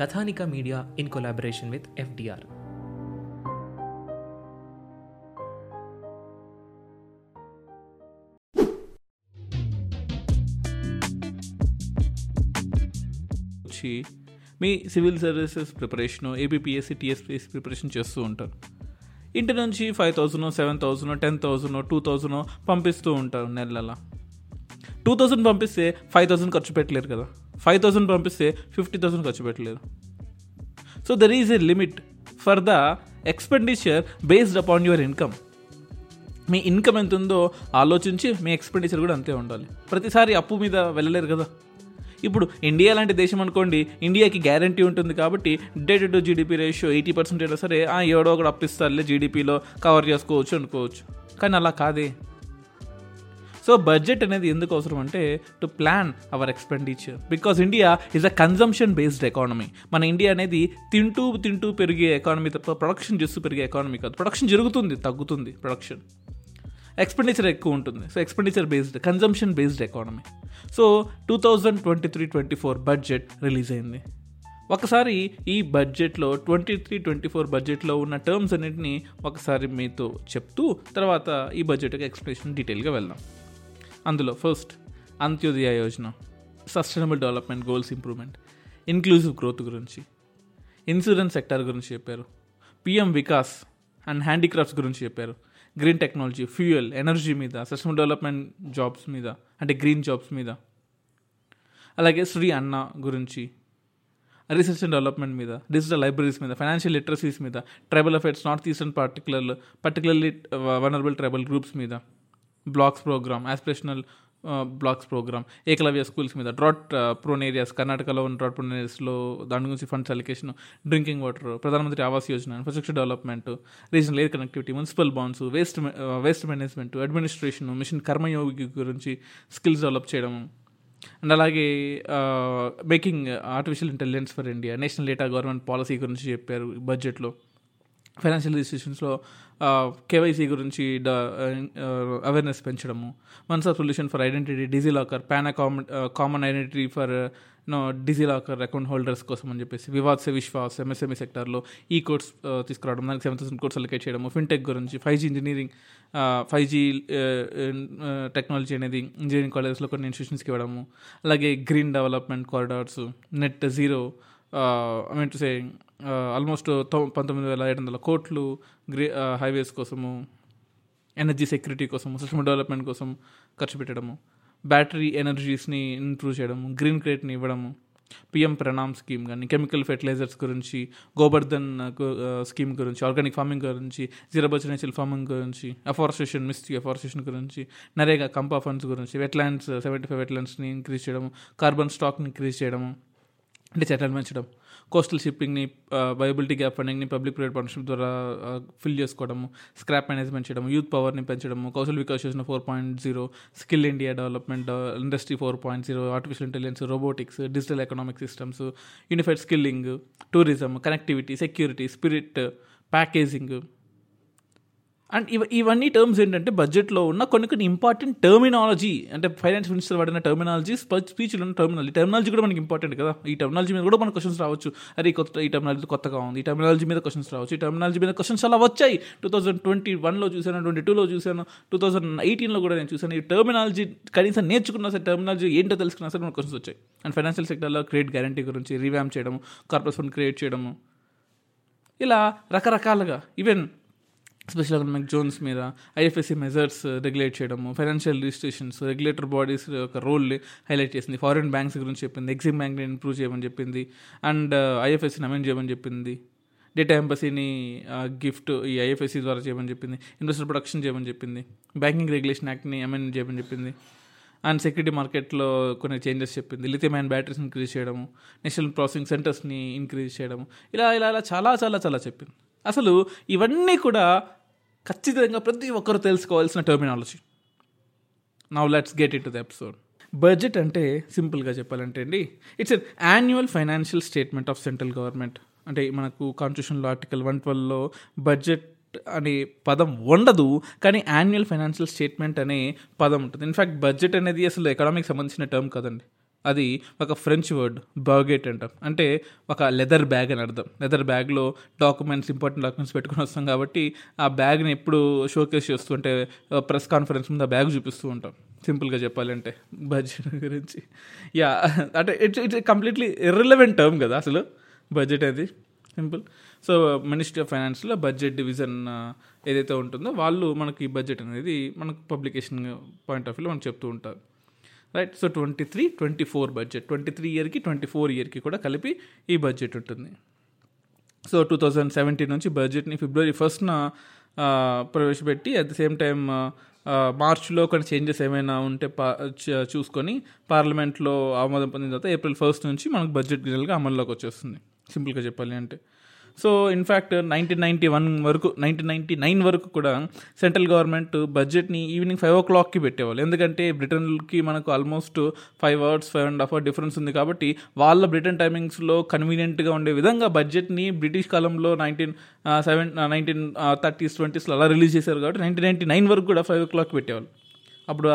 Kathanika media in collaboration with FDR. వచ్చి మీ civil services preparation APPSC TSPSC preparation చేస్తూ ఉంటారు. ఇంటి నుంచి five thousand seven thousand ten thousand two thousand పంపిస్తూ ఉంటారు నెలల. టూ థౌజండ్ పంపిస్తే ఫైవ్ థౌజండ్ ఖర్చు పెట్టలేరు కదా. ఫైవ్ థౌసండ్ పంపిస్తే ఫిఫ్టీ థౌసండ్ ఖర్చు పెట్టలేరు. So there is a limit for the expenditure based upon your income me income ఎంత ఉందో ఆలోచించి మీ ఎక్స్పెండిచర్ కూడా అంతే ఉండాలి. ప్రతిసారి అప్పు మీద వెళ్ళలేరు కదా. ఇప్పుడు ఇండియా లాంటి దేశం అనుకోండి ఇండియాకి గ్యారంటీ ఉంటుంది కాబట్టి debt to GDP ratio eighty percent అయినా సరే ఆ ఎవడో ఒకటి అప్పిస్తారులే జీడిపిలో కవర్ చేసుకోవచ్చు అనుకోవచ్చు. కానీ అలా కాదే. సో బడ్జెట్ అనేది ఎందుకు అవసరం అంటే to plan our expenditure because India is a consumption based economy మన ఇండియా అనేది తింటూ తింటూ పెరిగే ఎకానమీ తప్ప ప్రొడక్షన్ చేస్తూ పెరిగే ఎకానమీ కాదు. ప్రొడక్షన్ జరుగుతుంది తగ్గుతుంది ప్రొడక్షన్ ఎక్స్పెండిచర్ ఎక్కువ ఉంటుంది. So expenditure based consumption based economy so two thousand twenty three twenty four budget release అయింది. ఒకసారి ఈ బడ్జెట్లో ట్వంటీ త్రీ ట్వంటీ ఫోర్ బడ్జెట్లో ఉన్న టర్మ్స్ అన్నింటినీ ఒకసారి మీతో చెప్తూ తర్వాత ఈ బడ్జెట్ ఎక్స్ప్లెనేషన్ డీటెయిల్గా వెళ్దాం. అందులో first Antyodaya Yojana sustainable development goals improvement inclusive growth గురించి ఇన్సూరెన్స్ సెక్టర్ గురించి చెప్పారు పిఎం వికాస్ అండ్ హ్యాండీక్రాఫ్ట్స్ గురించి చెప్పారు గ్రీన్ టెక్నాలజీ ఫ్యూయల్ ఎనర్జీ మీద సస్టైనబుల్ డెవలప్మెంట్ జాబ్స్ మీద అంటే గ్రీన్ జాబ్స్ మీద అలాగే శ్రీ అన్న గురించి రీసెర్చ్ అండ్ డెవలప్మెంట్ మీద డిజిటల్ లైబ్రరీస్ మీద ఫైనాన్షియల్ లిటరసీస్ మీద tribal affairs north eastern particular particularly vulnerable tribal groups మీద blocks programme aspirational blocks programme Eklavya schools మీద డ్రాట్ ప్రోన్ ఏరియాస్ కర్ణాటకలో ఉన్న డ్రాట్ ప్రోన్ ఏరియాస్లో దాని గురించి funds allocation drinking water Pradhan Mantri Awas Yojana infrastructure development regional air connectivity municipal bonds waste waste management administration mission Karmayogi గురించి skills develop చేయడం. And అలాగే making artificial intelligence for India national data government policy గురించి చెప్పారు బడ్జెట్లో financial డిసిషన్స్లో KYC గురించి awareness పెంచడము. Once of solution for identity DigiLocker PAN common common identity for no DigiLocker account holders కోసం అని చెప్పేసి వివాద్ సే విశ్వాస్ ఎంఎస్ఎంఈ సెక్టర్లో ఈ కోర్స్ తీసుకురావడం దానికి సెవెన్ థౌసండ్ కోర్స్ అలకేట్ చేయడము ఫిన్టెక్ గురించి five G engineering five G technology అనేది ఇంజనీరింగ్ కాలేజెస్లో కొన్ని ఇన్స్టిట్యూషన్స్కి ఇవ్వడము. అలాగే green development corridors net zero I mean to say almost పంతొమ్మిది వేల ఏడు వందల కోట్లు గ్రే హైవేస్ కోసము ఎనర్జీ సెక్యూరిటీ కోసం సిస్టమ్ డెవలప్మెంట్ కోసం ఖర్చు పెట్టడము బ్యాటరీ ఎనర్జీస్ని ఇంప్రూవ్ చేయడము గ్రీన్ క్రెడిట్ని ఇవ్వడము పిఎం ప్రణామ్ స్కీమ్ కానీ కెమికల్ ఫెర్టిలైజర్స్ గురించి గోబర్ధన్ స్కీమ్ గురించి ఆర్గానిక్ ఫార్మింగ్ గురించి జీరో బడ్జెట్ నేచురల్ ఫార్మింగ్ గురించి అఫారెస్టేషన్ మిస్టీ అఫారెస్టేషన్ గురించి నరేగా కంపా ఫండ్స్ గురించి వెట్లాండ్స్ సెవెంటీ ఫైవ్ వెట్లాండ్స్ని ఇంక్రీజ్ చేయడము కార్బన్ స్టాక్ని ఇంక్రీజ్ చేయడము అంటే చట్టాలు పెంచడం కోస్టల్ షిప్పింగ్ని వైబిలిటీ గ్యాప్ ఫండింగ్ని పబ్లిక్ ప్రైవేట్ పార్ట్నర్షిప్ ద్వారా ఫిల్ చేసుకోవడము స్క్రాప్ మేనేజ్మెంట్ చేయడం యూత్ పవర్ని పెంచడము Kaushal Vikas Yojana four point zero skill India development industry four point zero artificial intelligence robotics digital economic systems unified skilling tourism connectivity security spirit packaging and ఇవ ఇవన్నీ terms ఏంటంటే బడ్జెట్లో ఉన్న కొన్ని కొన్ని ఇంపార్టెంట్ టర్మినాలజీ అంటే ఫైనాన్స్ మినిస్టర్ వాడిన terminology స్పీచ్లో ఉన్న టర్మినాలజీ టర్మినాలజీ కూడా మనకి ఇంపార్టెంట్ కదా. ఈ టర్మినాలజీ మీద కూడా మనకు క్వశ్చన్స్ రావచ్చు. అరే కొత్త ఈ టర్మినాలజీ కొత్తగా ఉంది. ఈ టర్మినాలజీ మీద క్వశ్చన్స్ రావచ్చు. ఈ టర్మినాలజీ మీద క్వశ్చన్స్ అలా వచ్చాయి. టూ థౌసండ్ ట్వంటీ వన్లో చూశాను ట్వంటీ టూలో చూశాను టూ థౌసండ్ ఎయిటీన్లో కూడా నేను చూశాను. ఈ టర్మినాలజీ కనీసం నేర్చుకున్నా సరే టర్మినాలజీ ఏంటో తెలుసుకున్నా సరే మనకు క్వశ్చన్స్ వచ్చాయి. అండ్ ఫైనాన్షియల్ సెక్టర్లో క్రెడిట్ గ్యారంటీ గురించి రివ్యామ్ చేయడము కార్పొరేట్ ఫండ్ క్రియేట్ చేయడము. ఇలా రకరకాలుగా ఈవెన్ స్పెషల్గా ఎకనామిక్ జోన్స్ మీద ఐఎఫ్ఎస్సి మెజర్స్ రెగ్యులేట్ చేయడము ఫైనాన్షియల్ రిజిస్ట్రేషన్స్ రెగ్యులేటర్ బాడీస్ యొక్క రోల్ని హైలైట్ చేసింది. ఫారిన్ బ్యాంక్స్ గురించి చెప్పింది ఎగ్జిమ్ బ్యాంక్ని ఇంప్రూవ్ చేయమని చెప్పింది అండ్ ఐఎఫ్ఎస్సిని అమెండ్ చేయమని చెప్పింది. డేటా ఎంబసీని గిఫ్ట్ ఈ ఐఎఫ్ఎస్సి ద్వారా చేయమని చెప్పింది. ఇన్వెస్టర్ ప్రొడక్షన్ చేయమని చెప్పింది. బ్యాంకింగ్ రెగ్యులేషన్ యాక్ట్ని అమెండ్ చేయమని చెప్పింది. అండ్ సెక్యూరిటీ మార్కెట్లో కొన్ని చేంజెస్ చెప్పింది. లిథియం అండ్ బ్యాటరీస్ ఇంక్రీజ్ చేయడము నేషనల్ ప్రాసెసింగ్ సెంటర్స్ని ఇంక్రీజ్ చేయడము. ఇలా ఇలా ఇలా చాలా చాలా చాలా చెప్పింది. అసలు ఇవన్నీ కూడా ఖచ్చితంగా ప్రతి ఒక్కరు తెలుసుకోవాల్సిన terminology now let's get it to the episode budget అంటే సింపుల్గా చెప్పాలంటే అండి it's an annual financial statement of central government అంటే మనకు కాన్స్టిట్యూషన్లో ఆర్టికల్ వన్ ట్వెల్వ్లో బడ్జెట్ అనే పదం ఉండదు కానీ యాన్యువల్ ఫైనాన్షియల్ స్టేట్మెంట్ అనే పదం ఉంటుంది. ఇన్ఫ్యాక్ట్ బడ్జెట్ అనేది అసలు ఎకనామిక్ సంబంధించిన టర్మ్ కదండి. అది ఒక ఫ్రెంచ్ వర్డ్ బర్గెట్ అంటాం. అంటే ఒక లెదర్ బ్యాగ్ అని అర్థం. లెదర్ బ్యాగ్లో డాక్యుమెంట్స్ ఇంపార్టెంట్ డాక్యుమెంట్స్ పెట్టుకుని వస్తాం కాబట్టి ఆ బ్యాగ్ని ఎప్పుడు షోకేస్ చేస్తుంటే ప్రెస్ కాన్ఫరెన్స్ ముందు ఆ బ్యాగ్ చూపిస్తూ ఉంటాం. సింపుల్గా చెప్పాలంటే బడ్జెట్ గురించి. యా అంటే it's it's completely irrelevant term కదా అసలు బడ్జెట్ అది. సింపుల్ సో మినిస్ట్రీ ఆఫ్ ఫైనాన్స్లో బడ్జెట్ డివిజన్ ఏదైతే ఉంటుందో వాళ్ళు మనకి బడ్జెట్ అనేది మనకు పబ్లికేషన్ పాయింట్ ఆఫ్ వ్యూలో మనకు చెప్తూ ఉంటారు. Right so twenty three twenty four budget twenty three ఇయర్కి ట్వంటీ ఫోర్ ఇయర్కి కూడా కలిపి ఈ బడ్జెట్ ఉంటుంది. సో టూ థౌజండ్ సెవెంటీన్ నుంచి బడ్జెట్ని ఫిబ్రవరి ఫస్ట్న ప్రవేశపెట్టి అట్ ద సేమ్ టైం మార్చ్లో కొన్ని చేంజెస్ ఏమైనా ఉంటే పా చూసుకొని పార్లమెంట్లో ఆమోదం పొందిన తర్వాత ఏప్రిల్ ఫస్ట్ నుంచి మనకు బడ్జెట్ గిజల్గా అమల్లోకి వచ్చేస్తుంది. సింపుల్గా చెప్పాలి అంటే. So in fact nineteen ninety one వరకు నైన్టీన్ నైన్టీ నైన్ వరకు కూడా సెంట్రల్ గవర్నమెంట్ బడ్జెట్ని ఈవినింగ్ ఫైవ్ ఓ క్లాక్కి పెట్టేవాళ్ళు. ఎందుకంటే బ్రిటన్కి మనకు almost five hours five and half hour difference ఉంది కాబట్టి వాళ్ళ బ్రిటన్ టైమింగ్స్లో కన్వీనియంట్గా ఉండే విధంగా బడ్జెట్ని బ్రిటిష్ కాలంలో నైన్టీన్ సెవెన్ నైన్టీన్ థర్టీస్ ట్వంటీస్లో అలా రిలీజ్ చేశారు కాబట్టి నైన్టీన్ నైన్టీ నైన్ వరకు కూడా ఫైవ్ ఓ క్లాక్ పెట్టేవాళ్ళు. అప్పుడు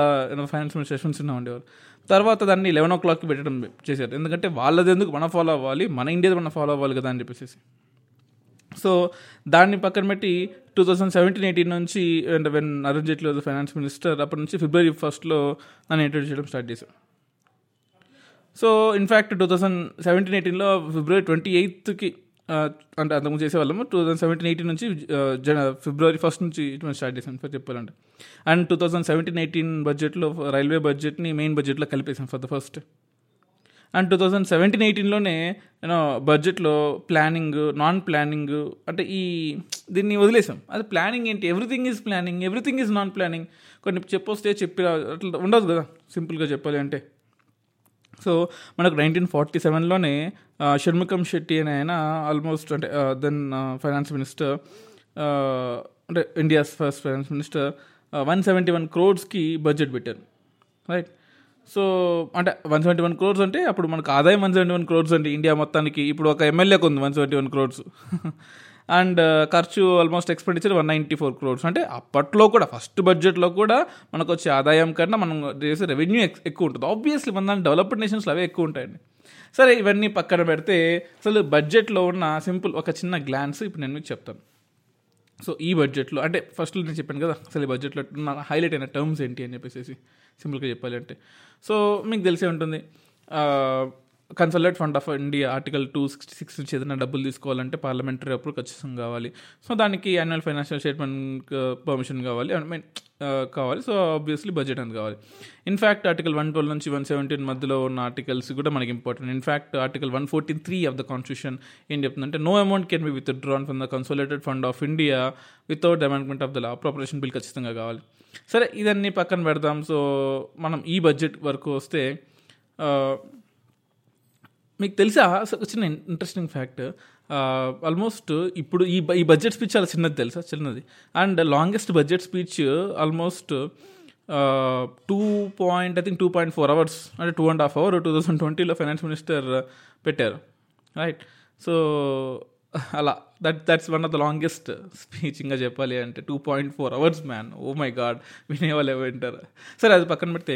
ఫైనాన్స్ మినిస్టర్ యశ్వంత్ సిన్హా ఉండేవారు తర్వాత దాన్ని లెవెన్ ఓ క్లాక్కి పెట్టడం చేశారు. ఎందుకంటే వాళ్ళది ఎందుకు మనం ఫాలో అవ్వాలి? మన ఇండియాది మనం ఫాలో అవ్వాలి కదా అని చెప్పేసి సో దాన్ని పక్కన పెట్టి టూ థౌజండ్ సెవెంటీన్ ఎయిటీన్ నుంచి and when Arun Jaitley was finance minister అప్పటి నుంచి ఫిబ్రవరి ఫస్ట్లో నన్ను ఇంట్రడ్యూస్ చేయడం స్టార్ట్ చేశాను so in fact two thousand seventeen ఎయిటీన్లో ఫిబ్రవరి ట్వంటీ ఎయిత్కి అంటే అంతకుముందు చేసేవాళ్ళము టూ థౌసండ్ సెవెంటీన్ ఎయిటీన్ నుంచి జన ఫిబ్రవరి ఫస్ట్ నుంచి ఇటువంటి స్టార్ట్ చేశాను ఫర్ చెప్పాలంటే. And two thousand seventeen eighteen బడ్జెట్లో రైల్వే బడ్జెట్ని మెయిన్ బడ్జెట్లో కలిపేసాం for the first and two thousand seventeen ఎయిటీన్లోనే నేను బడ్జెట్లో ప్లానింగ్ నాన్ ప్లానింగ్ అంటే ఈ దీన్ని వదిలేసాం. అది ప్లానింగ్ ఏంటి? Everything is planning everything is non planning కొన్ని చెప్పొస్తే చెప్పి అట్లా ఉండదు కదా సింపుల్గా చెప్పాలి అంటే. సో మనకు నైన్టీన్ ఫార్టీ సెవెన్లోనే షణ్ముఖం శెట్టి అనే ఆయన ఆల్మోస్ట్ అంటే దెన్ ఫైనాన్స్ మినిస్టర్ అంటే India's first finance minister one seventy one క్రోడ్స్కి budget పెట్టారు. రైట్ సో అంటే వన్ సెవెంటీ వన్ క్రోర్స్ అంటే అప్పుడు మనకు ఆదాయం వన్ సెవెంటీ వన్ క్రోర్స్ అండి ఇండియా మొత్తానికి. ఇప్పుడు ఒక ఎమ్మెల్యేకి ఉంది one seventy one crores and uh, ఖర్చు almost expenditure one ninety four crores అంటే అప్పట్లో కూడా ఫస్ట్ బడ్జెట్లో కూడా మనకు వచ్చే ఆదాయం కన్నా మనం చేసే రెవెన్యూ ఎక్కువ ఉంటుంది. ఆబ్వియస్లీ మన దాని డెవలప్డ్ నేషన్స్లో అవే ఎక్కువ ఉంటాయండి. సరే ఇవన్నీ పక్కన పెడితే అసలు బడ్జెట్లో ఉన్న సింపుల్ ఒక చిన్న గ్లాన్స్ ఇప్పుడు నేను మీకు చెప్తాను. సో ఈ బడ్జెట్లో అంటే ఫస్ట్ నేను చెప్పాను కదా అసలు ఈ బడ్జెట్లో హైలైట్ అయిన టర్మ్స్ ఏంటి అని చెప్పేసి సింపుల్గా చెప్పాలి అంటే సో మీకు తెలిసే ఉంటుంది consolidated fund of India article two sixty six నుంచి ఏదైనా డబ్బులు తీసుకోవాలంటే పార్లమెంటరీ అప్రూవ్ ఖచ్చితంగా కావాలి. సో దానికి యాన్యువల్ ఫైనాన్షియల్ స్టేట్మెంట్ పర్మిషన్ కావాలి. ఐ మీన్ uh, కావాలి. సో ఆబ్వియస్లీ బడ్జెట్ అని కావాలి. In fact article one twelve నుంచి వన్ సెవెంటీన్ మధ్యలో ఉన్న ఆర్టికల్స్ కూడా మనకి important in fact article one fourteen three of the constitution ఏం చెప్తుందంటే no amount can be withdrawn from the consolidated fund of India without amendment of the law appropriation bill ఖచ్చితంగా కావాలి. సరే ఇదన్నీ పక్కన పెడదాం. సో మనం ఈ బడ్జెట్ వరకు వస్తే uh, మీకు తెలుసా? చిన్న ఇంట్రెస్టింగ్ ఫ్యాక్ట్ ఆల్మోస్ట్ ఇప్పుడు ఈ ఈ బడ్జెట్ స్పీచ్ చాలా చిన్నది తెలుసా? చిన్నది. And longest budget speech almost two point I think two point four hours అంటే two and half hour two thousand ట్వంటీలో ఫైనాన్స్ మినిస్టర్ పెట్టారు. రైట్ సో అలా that that's one of the longest speech ఇంకా చెప్పాలి అంటే two point four hours man oh my God వినేవాళ్ళు ఎవరు వింటారు? సరే అది పక్కన పెడితే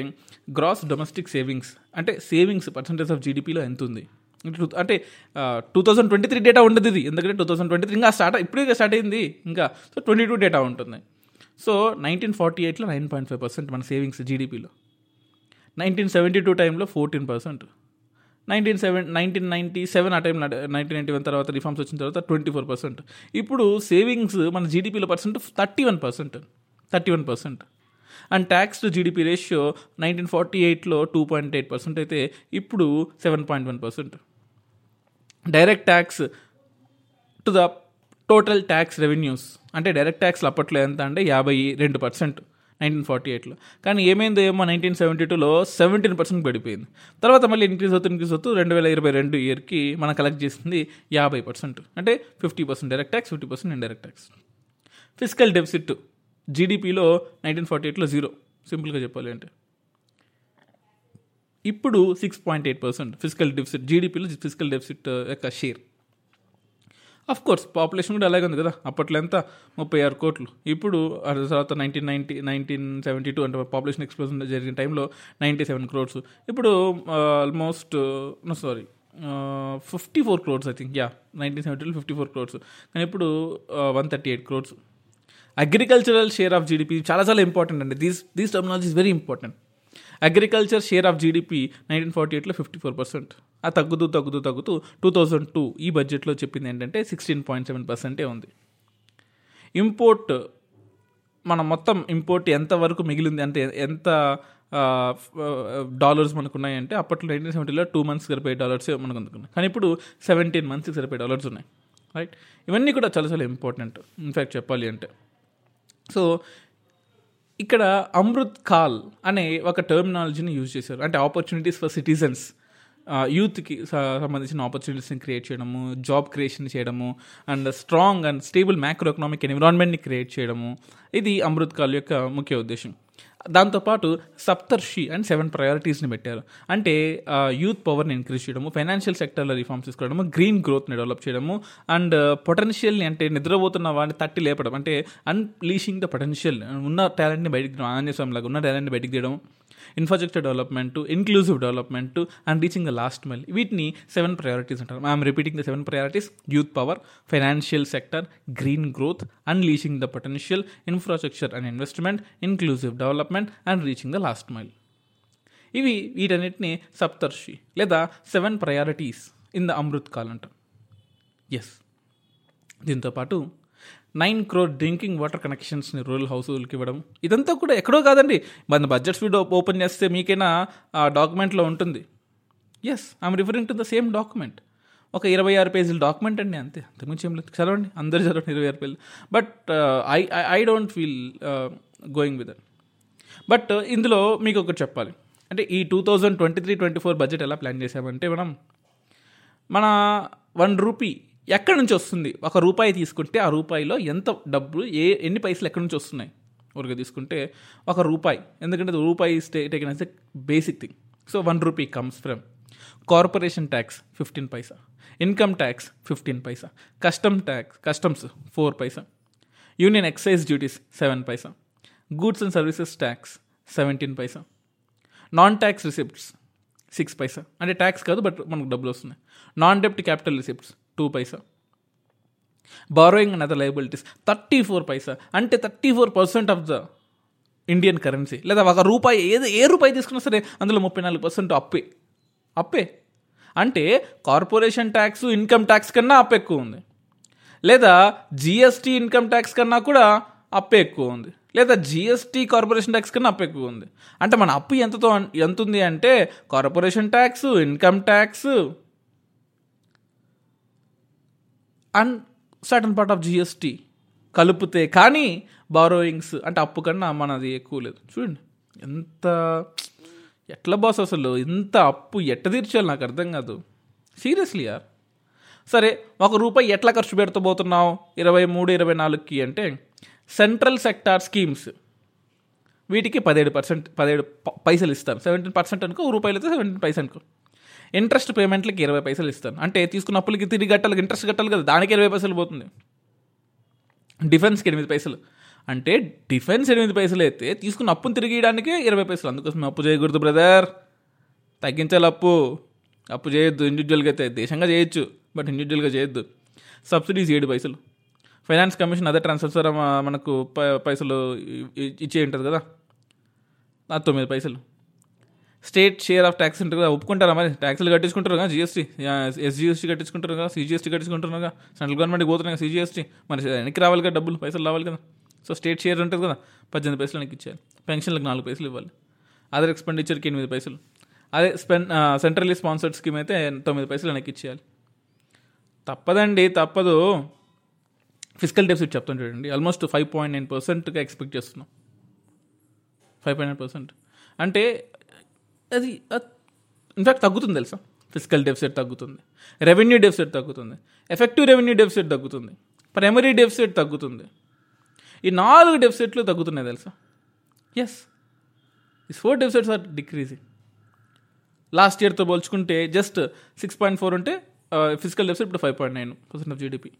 గ్రాస్ డొమెస్టిక్ సేవింగ్స్ అంటే సేవింగ్స్ పర్సంటేజ్ ఆఫ్ జీడిపిలో ఎంత ఉంది? అంటే two thousand twenty three data ఉండదు ఇది. ఎందుకంటే టూ థౌసండ్ ట్వంటీ త్రీ ఇంకా స్టార్ట్ ఇప్పుడే స్టార్ట్ అయింది. ఇంకా సో ట్వంటీ టూ డేటా ఉంటుంది. సో నైన్టీన్ ఫార్టీ ఎయిట్లో నైన్ పాయింట్ ఫైవ్ పర్సెంట్ మన సేవింగ్స్ జీడిపిలో నైన్టీన్ సెవెంటీ టూ టైంలో fourteen percent nineteen seven nineteen ninety seven ఆ టైం నైన్టీన్ నైంటీ వన్ తర్వాత రిఫార్మ్స్ వచ్చిన తర్వాత ట్వంటీ ఫోర్ పర్సెంట్. ఇప్పుడు సేవింగ్స్ మన జీడిపిలో percent thirty one percent. Thirty one percent. And tax to GDP ratio nineteen forty ఎయిట్లో two point eight percent అయితే ఇప్పుడు seven point one percent. Direct tax to the total tax revenues అంటే direct ట్యాక్స్లు అప్పట్లో ఎంత అంటే యాభై రెండు పర్సెంట్. నైన్టీన్ ఫార్టీ ఎయిట్లో. కానీ ఏమైందో ఏమో నైన్టీన్ సెవెంటీ టూలో సెవెంటీన్ పర్సెంట్ పడిపోయింది. తర్వాత మళ్ళీ ఇంక్రీజ్ అవుతూ ఇంక్రీజ్ అవుతూ రెండు వేల ఇరవై రెండు ఇయర్కి మనం కలెక్ట్ చేసింది యాభై పర్సెంట్. అంటే fifty percent direct tax fifty percent indirect tax. Physical deficit జీడిపిలో నైన్టీన్ ఫార్టీ ఎయిట్లో జీరో. సింపుల్గా చెప్పాలి అంటే. ఇప్పుడు six point eight percent physical deficit జీడిపిలో ఫిజికల్ డెఫిసిట్ యొక్క షేర్. అఫ్ కోర్స్ పాపులేషన్ కూడా అలాగే ఉంది కదా. అప్పట్లో ఎంత? ముప్పై ఆరు కోట్లు. ఇప్పుడు ఆ తర్వాత nineteen ninety nineteen seventy two అంటే పాపులేషన్ ఎక్స్ప్లోజన్ జరిగిన టైంలో నైంటీ సెవెన్ క్రోడ్స్ ఇప్పుడు almost sorry fifty four crores I think yeah nineteen సెవెంటీలో fifty four crores కానీ ఇప్పుడు one thirty eight crores agricultural share of GDP చాలా చాలా ఇంపార్టెంట్ అండి. These these terminology is very important agriculture share of GDP nineteen forty ఎయిట్లో fifty four percent. ఆ తగ్గుతూ తగ్గుతూ తగ్గుతూ టూ థౌజండ్ టూ ఈ బడ్జెట్లో చెప్పింది ఏంటంటే సిక్స్టీన్ పాయింట్ సెవెన్ పర్సెంటే ఉంది. ఇంపోర్ట్ మన మొత్తం ఇంపోర్ట్ ఎంతవరకు మిగిలింది అంటే ఎంత డాలర్స్ మనకు ఉన్నాయంటే అప్పట్లో నైన్టీన్ సెవెంటీలో టూ మంత్స్ సరిపోయే డాలర్స్ మనకు అందుకున్నాయి కానీ ఇప్పుడు సెవెంటీన్ మంత్స్కి సరిపోయే డాలర్స్ ఉన్నాయి. రైట్? ఇవన్నీ కూడా చాలా చాలా ఇంపార్టెంట్. ఇన్ఫ్యాక్ట్ చెప్పాలి అంటే. సో ఇక్కడ అమృత్ కాల్ అనే ఒక టర్మినాలజీని యూజ్ చేశారు. అంటే ఆపర్చునిటీస్ ఫర్ సిటిజన్స్ యూత్కి సంబంధించిన ఆపర్చునిటీస్ని క్రియేట్ చేయడము జాబ్ క్రియేషన్ చేయడము and strong and stable macro economic ఎన్విరాన్మెంట్ని create చేయడము. ఇది అమృత్ కాల్ యొక్క ముఖ్య ఉద్దేశం. దాంతోపాటు సప్తర్షి అండ్ సెవెన్ ప్రయారిటీస్ని పెట్టారు. అంటే యూత్ పవర్ని ఇంక్రీజ్ చేయడము ఫైనాన్షియల్ సెక్టర్లో రిఫార్మ్స్ తీసుకోవడము గ్రీన్ గ్రోత్ని డెవలప్ చేయడము అండ్ పొటెన్షియల్ని అంటే నిద్రపోతున్న వాడిని తట్టి లేపడం. అంటే అన్లీషింగ్ ద పొటెన్షియల్ ఉన్న టాలెంట్ని బయటికి తీయడం ఆంజనేయ స్వామి లాగా ఉన్న టాలెంట్ని బయటికి తీయడం infrastructure development inclusive development and reaching the last mile వీటిని సెవెన్ ప్రయారిటీస్ అంటారు. I'm repeating the seven priorities youth power financial sector green growth and leaching the potential infrastructure and investment inclusive development and reaching the last mile ఇవి వీటన్నిటిని సప్తర్షి లేదా seven priorities in the Amrit Kaal అంటారు yes దీంతోపాటు nine crore drinking water కనెక్షన్స్ని rural హౌస్కి ఇవ్వడం. ఇదంతా కూడా ఎక్కడో కాదండి. మన బడ్జెట్ స్పీడ్ ఓపెన్ చేస్తే మీకైనా ఆ డాక్యుమెంట్లో ఉంటుంది. Yes I'm referring to the same document ఒక ఇరవై ఆరు పేజీల డాక్యుమెంట్ అండి అంతే. అంతకుమించి ఏం లేదు. చదవండి. అందరు చదవండి ఇరవై ఆరు పేజీలు. But I I don't feel going with but ఇందులో మీకు ఒకటి చెప్పాలి. అంటే ఈ two thousand twenty three twenty four budget ఎలా ప్లాన్ చేసామంటే మనం మన వన్ రూపీ ఎక్కడి నుంచి వస్తుంది? ఒక రూపాయి తీసుకుంటే ఆ రూపాయిలో ఎంత డబ్బులు ఏ ఎన్ని పైసలు ఎక్కడి నుంచి వస్తున్నాయి? ఊరిగా తీసుకుంటే ఒక రూపాయి. ఎందుకంటే రూపాయి stay taken as a basic thing so one rupee comes from corporation tax fifteen paisa income tax fifteen paisa custom tax customs four paisa union excise duties seven paisa goods and services tax seventeen paisa non tax receipts six paisa అంటే tax కాదు but మనకు డబ్బులు వస్తున్నాయి. Non డెప్ట్ capital receipts two paisa. Borrowing and other liabilities thirty four paisa. అంటే thirty four percent of the Indian currency లేదా ఒక రూపాయి ఏది ఏ రూపాయి తీసుకున్నా సరే అందులో ముప్పై నాలుగు పర్సెంట్ అప్పే. అప్పే. అంటే కార్పొరేషన్ ట్యాక్స్ ఇన్కమ్ ట్యాక్స్ కన్నా అప్ ఎక్కువ ఉంది. లేదా జిఎస్టీ ఇన్కమ్ ట్యాక్స్ కన్నా కూడా అప్పే ఎక్కువ ఉంది. లేదా జిఎస్టీ కార్పొరేషన్ ట్యాక్స్ కన్నా అప్పు ఎక్కువ ఉంది. అంటే మన అప్పు ఎంతతో ఎంత ఉంది అంటే corporation tax income tax and certain part of GST కలిపితే కానీ బారోయింగ్స్ అంటే అప్పు కన్నా మనది ఎక్కువ లేదు. చూడండి ఎంత ఎట్లా బాస్ అసలు? ఇంత అప్పు ఎట్ట తీర్చాలి నాకు అర్థం కాదు. సీరియస్లీ యార్ సరే ఒక రూపాయి ఎట్లా ఖర్చు పెడతబోతున్నావు? ఇరవై మూడు ఇరవై నాలుగుకి అంటే సెంట్రల్ సెక్టార్ స్కీమ్స్ వీటికి పదిహేడు పర్సెంట్ పదిహేడు పైసలు ఇస్తారు సెవెంటీన్ పర్సెంట్ అనుకో రూపాయలు అయితే సెవెంటీన్ పైసలు అనుకో. ఇంట్రెస్ట్ పేమెంట్లకి ఇరవై పైసలు ఇస్తాను. అంటే తీసుకున్న అప్పులకి తిరిగి కట్టాలి ఇంట్రెస్ట్ కట్టాలి కదా దానికి ఇరవై పైసలు పోతుంది. డిఫెన్స్కి ఎనిమిది పైసలు. అంటే డిఫెన్స్ ఎనిమిది పైసలు అయితే తీసుకున్న అప్పును తిరిగి ఇవ్వడానికి ఇరవై పైసలు. అందుకోసం అప్పు చేయకూడదు బ్రదర్. తగ్గించాలి అప్పు. అప్పు చేయొద్దు ఇండివిజువల్గా అయితే దేశంగా చేయొచ్చు బట్ ఇండివిజువల్గా చేయొద్దు. సబ్సిడీస్ ఏడు పైసలు. ఫైనాన్స్ కమిషన్ అదే ట్రాన్స్ఫర్ మనకు పైసలు ఇచ్చే ఉంటుంది కదా. తొమ్మిది పైసలు. స్టేట్ షేర్ ఆఫ్ ట్యాక్స్ ఉంటుంది కదా ఒప్పుకుంటారా మరి? ట్యాక్స్లు కట్టించుకుంటారు కదా జిఎస్టీ ఎస్జిఎస్టీ కట్టించుకుంటారు కదా సిజిఎస్టీ కట్టించుకుంటారు కదా సెంట్రల్ గవర్నమెంట్కి పోతున్నాయి కదా సిజిఎస్టీ మరి వెనక్కి రావాలి కదా డబ్బులు పైసలు రావాలి కదా. సో స్టేట్ షేర్ ఉంటుంది కదా పద్దెనిమిది పైసలు వెనక్కి ఇచ్చేయాలి. పెన్షన్లకు నాలుగు పైసలు ఇవ్వాలి. అదర్ ఎక్స్పెండిచర్కి ఎనిమిది పైసలు. అదే స్పెన్ సెంట్రల్లీ స్పాన్సర్డ్ స్కీమ్ అయితే తొమ్మిది పైసలు వెనక్కి ఇచ్చేయాలి. తప్పదండి తప్పదు. ఫిజికల్ డెఫిసిట్ చెప్తాను చూడండి. ఆల్మోస్ట్ ఫైవ్ పాయింట్ నైన్ పర్సెంట్గా ఎక్స్పెక్ట్ చేస్తున్నాం. Five point nine percent. అంటే అది ఇన్ఫాక్ట్ తగ్గుతుంది తెలుసా? ఫిజికల్ డెఫిసిట్ తగ్గుతుంది. రెవెన్యూ డెఫిసిట్ తగ్గుతుంది. ఎఫెక్టివ్ రెవెన్యూ డెఫిసిట్ తగ్గుతుంది. ప్రైమరీ డెఫిసిట్ తగ్గుతుంది. ఈ నాలుగు డెఫిసిట్లు తగ్గుతున్నాయి తెలుసా? ఎస్ ఈ four deficits are decreasing last ఇయర్తో పోల్చుకుంటే జస్ట్ సిక్స్ పాయింట్ ఫోర్ ఉంటే ఫిజికల్ డెఫిసిట్ ఇప్పుడు five point nine percent of GDP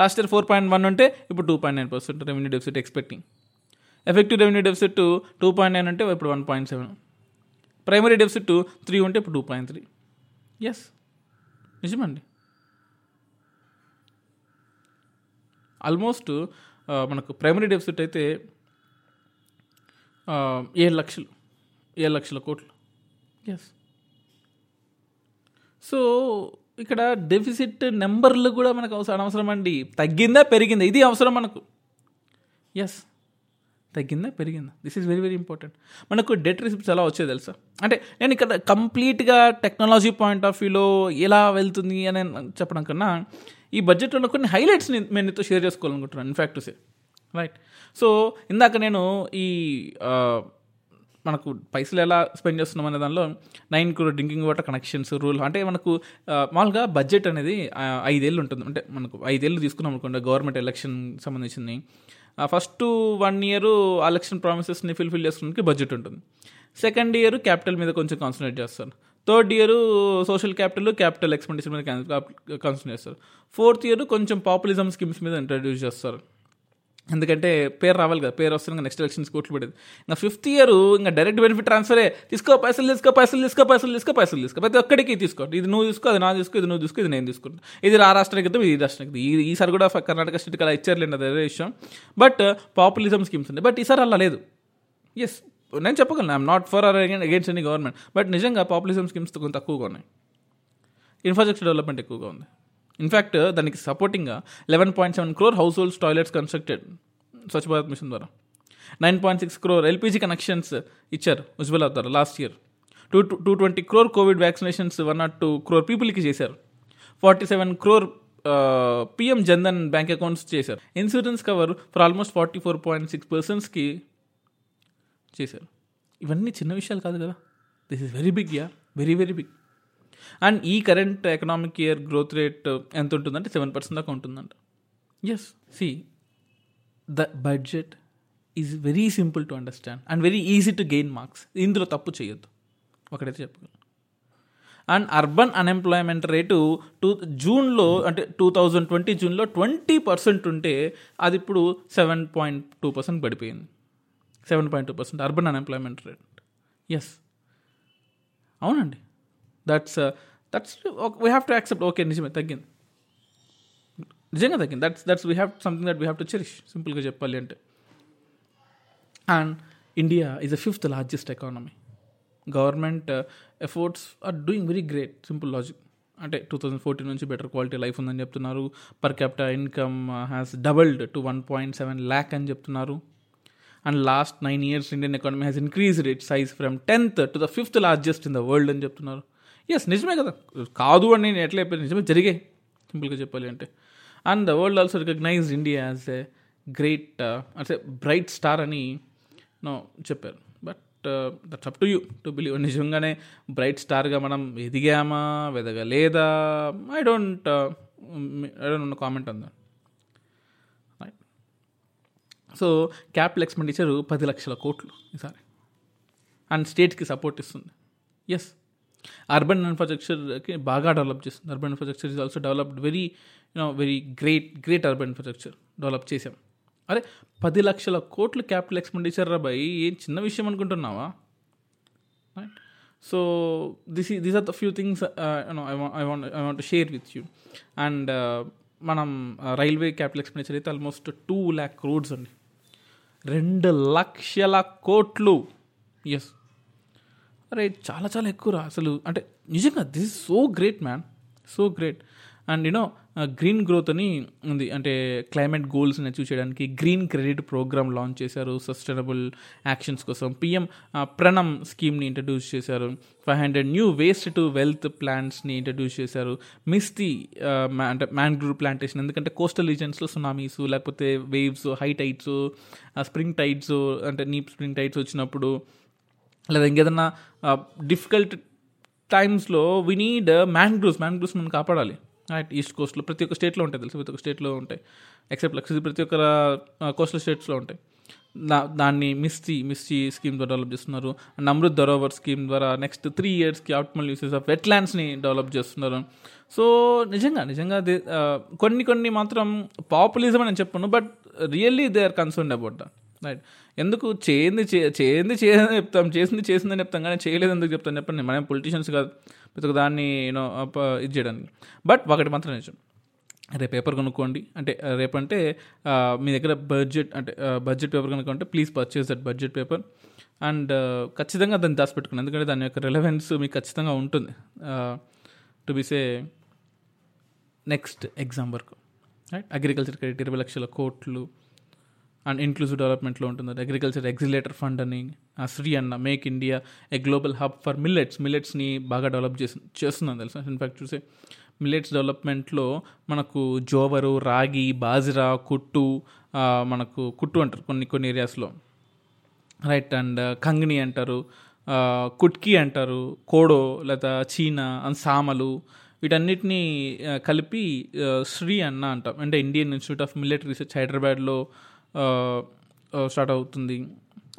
last year four point one ఉంటే ఇప్పుడు two point nine percent revenue deficit expecting effective revenue deficit two point nine అంటే ఇప్పుడు one point seven primary deficit three ఉంటే ఇప్పుడు two point three. Yes నిజమండి. Almost uh, మనకు primary deficit అయితే uh, ఏడు లక్షలు ఏడు లక్షల కోట్లు. ఎస్ సో ఇక్కడ డెఫిసిట్ నెంబర్లు కూడా మనకు అవసరం అనవసరం అండి తగ్గిందా పెరిగిందా? ఇది అవసరం మనకు. ఎస్ తగ్గిందా పెరిగిందా? This is very very important మనకు డెట్ రిసిప్ట్స్ ఎలా వచ్చేది తెలుసా? అంటే నేను ఇక్కడ కంప్లీట్గా టెక్నాలజీ పాయింట్ ఆఫ్ వ్యూలో ఎలా వెళ్తుంది అని చెప్పడం కన్నా ఈ బడ్జెట్లో కొన్ని హైలైట్స్ నేను నీతో షేర్ చేసుకోవాలనుకుంటున్నాను ఇన్ఫ్యాక్ట్ సే రైట్ సో ఇందాక నేను ఈ మనకు పైసలు ఎలా స్పెండ్ చేస్తున్నాం అనే దానిలో nine crore drinking water connections rural అంటే మనకు మామూలుగా బడ్జెట్ అనేది ఐదేళ్ళు ఉంటుంది. అంటే మనకు ఐదేళ్ళు తీసుకున్నాం అనుకోండి గవర్నమెంట్ ఎలక్షన్ సంబంధించింది. ఫస్ట్ వన్ ఇయర్ ఎలక్షన్ ప్రామిసెస్ని ఫుల్ఫిల్ చేసుకోవడానికి బడ్జెట్ ఉంటుంది. సెకండ్ ఇయర్ క్యాపిటల్ మీద కొంచెం కాన్సన్ట్రేట్ చేస్తారు. Third year social capital capital expenditure మీద కాన్సన్ట్రేట్ చేస్తారు. ఫోర్త్ ఇయర్ కొంచెం పాపులిజం స్కీమ్స్ మీద ఇంట్రడ్యూస్ చేస్తారు. ఎందుకంటే పేరు రావాలి కదా పేరు వస్తే ఇంకా నెక్స్ట్ ఎలక్షన్స్ కోట్లు పడేది. ఇంకా ఫిఫ్త్ ఇయర్ ఇంకా డైరెక్ట్ బెనిఫిట్ ట్రాన్స్ఫరే తీసుకో పైసలు తీసుకో పైసలు తీసుకో పైసలు తీసుకో పైసలు తీసుకో. ప్రతి ఒక్కడికి తీసుకో. ఇది నువ్వు తీసుకో అది నా తీసుకో ఇది నువ్వు తీసుకో ఇది నేను తీసుకుంటా. ఇది ఆ రాష్ట్రానికి ఇది ఈ రాష్ట్రానికి ఈ ఈసారి కూడా కర్ణాటక స్టేట్కి అలా ఇచ్చారులేండి అది వేరే విషయం బట్ పాపులిజం స్కీమ్స్ ఉన్నాయి. బట్ ఈసారి అలా లేదు. ఎస్ నేను చెప్పగలను I'm not for or against any government but నిజంగా పాపులిజం స్కీమ్స్ కొంచెం తక్కువగా ఉన్నాయి. ఇన్ఫ్రాస్ట్రక్చర్ డెవలప్మెంట్ ఎక్కువగా ఉంది. ఇన్ఫ్యాక్ట్ దానికి సపోర్టింగ్గా eleven point seven crore household toilets constructed Swachh Bharat mission ద్వారా. Nine point six crore LPG connections ఇచ్చారు ఉజ్వల ద్వారా last year two two twenty crore covid vaccinations one nought two crore పీపుల్కి చేశారు. Forty seven crore PM Jan Dhan bank accounts చేశారు. Insurance cover for almost forty four point six పర్సన్స్కి చేశారు. ఇవన్నీ చిన్న విషయాలు కాదు కదా? This is very big yeah very very big and ఈ current economic year growth rate ఎంత ఉంటుందంటే సెవెన్ పర్సెంట్ దాకా ఉంటుందంట. Yes see the budget is very simple to understand and very easy to gain marks ఇందులో తప్పు చేయొద్దు. ఒకటైతే చెప్పగలను and urban unemployment rate two జూన్లో అంటే టూ థౌజండ్ ట్వంటీ జూన్లో ట్వంటీ పర్సెంట్ ఉంటే అది ఇప్పుడు సెవెన్ పాయింట్ టూ పర్సెంట్ పడిపోయింది. Seven point two percent urban unemployment rate. Yes అవునండి. That's that's we have to accept okay నిజమే తగ్గింది. నిజంగా తగ్గింది. That's that's we have something that we have to cherish సింపుల్గా చెప్పాలి అంటే. And India is a fifth largest economy government efforts are doing very great simple logic అంటే two thousand fourteen నుంచి better quality life ఉందని చెప్తున్నారు. Per capital income has doubled to one point seven lakh అని చెప్తున్నారు. And last nine years Indian economy has increased it size from tenth to the fifth largest in the world అని చెప్తున్నారు. Yes నిజమే కదా. కాదు అని నేను ఎట్లా చెప్పాను నిజమే జరిగాయి సింపుల్గా చెప్పాలి అంటే. And the world also recognize India as a great అంటే బ్రైట్ స్టార్ అని నో చెప్పారు. But that's up to you to believe నిజంగానే బ్రైట్ స్టార్గా మనం ఎదిగామా? ఎదగలేదా ఐ డోంట్ ఐ డోంట్ ఉన్న కామెంట్ అందా రైట్ సో క్యాపిటల్ ఎక్స్పెండిచర్ పది లక్షల కోట్లు ఈసారి. అండ్ స్టేట్కి సపోర్ట్ ఇస్తుంది. ఎస్ అర్బన్ ఇన్ఫ్రాస్ట్రక్చర్కి బాగా డెవలప్ చేస్తుంది urban infrastructure is also developed very you know very great great urban infrastructure develop చేసాం అరే పది లక్షల కోట్లు క్యాపిటల్ ఎక్స్పెండిచర్ రాబాయి ఏం చిన్న విషయం అనుకుంటున్నావా? రైట్ సో దిస్ ఈ these are the few things I want I want share with you and మనం రైల్వే క్యాపిటల్ ఎక్స్పెండిచర్ అయితే ఆల్మోస్ట్ టూ ల్యాక్ క్రోడ్స్ అండి. రెండు లక్షల కోట్లు. ఎస్ అరే చాలా చాలా ఎక్కువ రా అసలు. అంటే నిజంగా this is so great man so great and you know green growth అని ఉంది. అంటే క్లైమేట్ గోల్స్ని అచీవ్ చేయడానికి గ్రీన్ క్రెడిట్ ప్రోగ్రామ్ లాంచ్ చేశారు. సస్టైనబుల్ యాక్షన్స్ కోసం. పిఎం ప్రణమ్ స్కీమ్ని ఇంట్రడ్యూస్ చేశారు. Five hundred new waste to wealth ప్లాంట్స్ని introduce చేశారు. మిస్టీ అంటే మ్యాంగ్రూవ్ ప్లాంటేషన్ ఎందుకంటే కోస్టల్ రీజన్స్లో సునామీస్ లేకపోతే waves high tides spring tides అంటే నీప్ స్ప్రింగ్ టైట్స్ వచ్చినప్పుడు లేదా ఇంకేదన్నా డిఫికల్ట్ టైమ్స్లో వీ నీడ్ మ్యాంగ్రూవ్స్ మ్యాంగ్రూవ్స్ మనం కాపాడాలి. రైట్ ఈస్ట్ కోస్ట్లో ప్రతి ఒక్క స్టేట్లో ఉంటాయి తెలుసు? ప్రతి ఒక్క స్టేట్లో ఉంటాయి. ఎక్సెప్ట్ లక్ష ప్రతి ఒక్క కోస్టల్ స్టేట్స్లో ఉంటాయి. దా దాన్ని మిస్టీ మిస్టీ స్కీమ్ ద్వారా డెవలప్ చేస్తున్నారు. అండ్ అమృత్ ధరోవర్ స్కీమ్ ద్వారా నెక్స్ట్ త్రీ ఇయర్స్కి ఆప్టిమల్ యూసెస్ ఆఫ్ వెట్లాండ్స్ని డెవలప్ చేస్తున్నారు. సో నిజంగా నిజంగా కొన్ని కొన్ని మాత్రం పాపులిజం అని చెప్పను but really they are concern about that right ఎందుకు చేయింది చేయింది చేయదని చెప్తాం చేసింది చేసిందని చెప్తాం కానీ చేయలేదు ఎందుకు చెప్తాను చెప్పండి. మనం పొలిటీషియన్స్ కాదు. ప్రతి ఒక్క దాన్ని యూనో ఇది చేయడానికి. బట్ ఒకటి మాత్రం నిజం. రేపు పేపర్ కొనుక్కోండి. అంటే రేపంటే మీ దగ్గర బడ్జెట్ అంటే budget paper కొనుక్కోంటే please purchase that budget paper and ఖచ్చితంగా దాన్ని దాచిపెట్టుకుని ఎందుకంటే దాని యొక్క రిలవెన్స్ మీకు ఖచ్చితంగా ఉంటుంది. To be say next exam వరకు. రైట్ అగ్రికల్చర్ క్రెడిట్ ఇరవై లక్షల కోట్లు. అండ్ ఇన్క్లూజివ్ డెవలప్మెంట్లో ఉంటుంది. అగ్రికల్చర్ ఎగ్జిలేటర్ ఫండ్ అని Shri Anna make India a global hub for millets మిల్లెట్స్ని బాగా డెవలప్ చేసి చేస్తున్నాను తెలుసా? ఇన్ఫ్యాక్ట్ చూసే మిల్లెట్స్ డెవలప్మెంట్లో మనకు జోవరు రాగి బాజిరా కుట్టు మనకు కుట్టు అంటారు కొన్ని కొన్ని ఏరియాస్లో రైట్ అండ్ కంగ్ని అంటారు కుట్కి అంటారు కోడో లేదా చీనా అండ్ సామలు వీటన్నిటిని కలిపి శ్రీ అన్న అంటాం. అంటే Indian institute of military research హైదరాబాద్లో స్టార్ట్ అవుతుంది.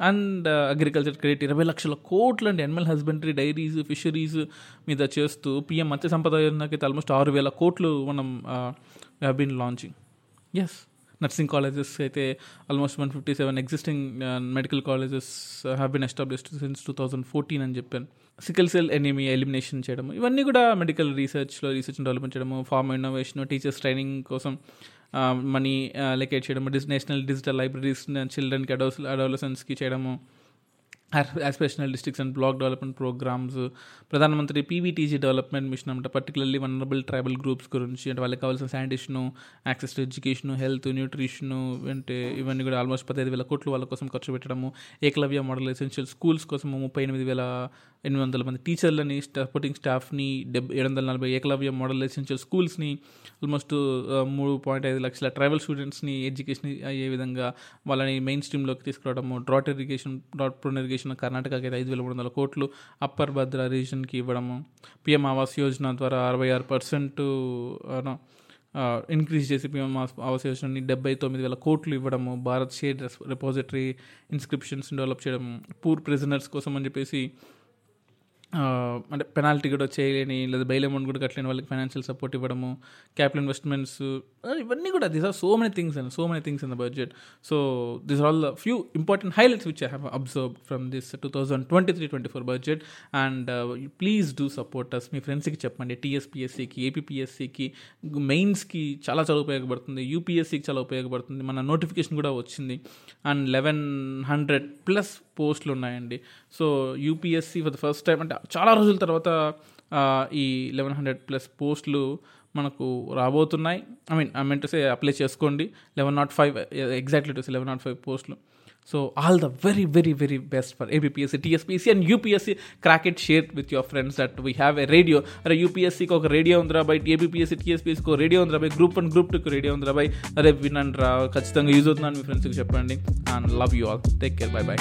అండ్ అగ్రికల్చర్ క్రెడిట్ ఇరవై లక్షల కోట్లు అండి అనిమల్ హస్బెండరీ డైరీస్ ఫిషరీస్ మీద చేస్తూ పిఎం మత్స్య సంపద యోజనకైతే ఆల్మోస్ట్ ఆరు వేల కోట్లు మనం been launching as nursing colleges అయితే almost one fifty seven existing medical colleges have been established since two thousand fourteen అని చెప్పాను. సికిల్ సెల్ ఎనీమియా ఎలిమినేషన్ చేయడం ఇవన్నీ కూడా మెడికల్ రీసెర్చ్లో రీసెర్చ్ డెవలప్మెంట్ చేయడము ఫార్మ్ ఇన్నోవేషన్ టీచర్స్ ట్రైనింగ్ కోసం మనీ లెకేట్ చేయడము డిస్ నేషనల్ డిజిటల్ లైబ్రరీస్ చిల్డ్రన్కి అడోస్ అడోలసెన్స్కి చేయడము aspirational districts and block development programs ప్రధానమంత్రి పీవీటీజీ డెవలప్మెంట్ మిషన్ అంటే పర్టికులర్లీ వనరబుల్ ట్రైబల్ గ్రూప్స్ గురించి అంటే వాళ్ళకి కావాల్సిన sanitation access to education health nutrition అంటే ఇవన్నీ కూడా ఆల్మోస్ట్ పదహైదు వేల కోట్లు వాళ్ళ కోసం ఖర్చు పెట్టడము. ఏకలవ్య మోడల్ ఎసెన్షియల్ స్కూల్స్ కోసం ముప్పై ఎనిమిది వేల ఎనిమిది వందల మంది టీచర్లని సపోర్టింగ్ స్టాఫ్ని డెబ్ ఏడు వందల నలభై ఏకలవ్య మోడల్ ఎసెన్షియల్ స్కూల్స్ని ఆల్మోస్ట్ మూడు పాయింట్ ఐదు లక్షల ట్రైబల్ స్టూడెంట్స్ని ఎడ్యుకేషన్ అయ్యే విధంగా వాళ్ళని మెయిన్ స్ట్రీమ్లోకి తీసుకురావడము. Drought irrigation drought prone irrigation కర్ణాటకకి అయితే ఐదు వేల మూడు వందల కోట్లు అప్పర్ భద్ర రీజన్కి ఇవ్వడము. పిఎం ఆవాస్ యోజన ద్వారా అరవై ఆరు పర్సెంట్ ఇంక్రీజ్ చేసి పిఎం ఆవాస్ యోజనని డెబ్బై తొమ్మిది వేల కోట్లు ఇవ్వడము. Bharat share repository inscriptions develop చేయడం పూర్ ప్రిజనర్స్ కోసం అని చెప్పేసి అంటే పెనాల్టీ కూడా చేయలేని లేదా బెయిల్ అమౌంట్ కూడా కట్టలేని వాళ్ళకి ఫైనాన్షియల్ సపోర్ట్ ఇవ్వడము క్యాపిటల్ ఇన్వెస్ట్మెంట్స్ ఇవన్నీ కూడా this are so many things and so many things in the budget so this all the few important highlights which I have observe from this two thousand twenty three twenty four budget and please do support us మీ ఫ్రెండ్స్కి చెప్పండి. టీఎస్పిఎస్సికి ఏపీఎస్సికి మెయిన్స్కి చాలా చాలా ఉపయోగపడుతుంది. యూపీఎస్సికి చాలా ఉపయోగపడుతుంది. మన notification కూడా వచ్చింది. అండ్ లెవెన్ హండ్రెడ్ ప్లస్ పోస్టులు ఉన్నాయండి so UPSC for the first time అంటే చాలా రోజుల తర్వాత ఈ లెవెన్ హండ్రెడ్ ప్లస్ పోస్టులు మనకు రాబోతున్నాయి. I mean I mean to say apply చేసుకోండి. Eleven nought five exactly to say eleven nought five పోస్టులు. So all the very very very best for APPSC TSPSC and UPSC crack it share with your friends that we have a radio అరే యూపీఎస్సీకి ఒక radio ఉందిరా by ABPSC టీఎస్పీఎస్సీకి ఒక radio ఉందిరా bye group one group టూకి radio ఉందిరా bye. అరే వినండి రా ఖచ్చితంగా యూజ్ అవుతున్నాను మీ ఫ్రెండ్స్కి చెప్పండి. And love you all take care bye bye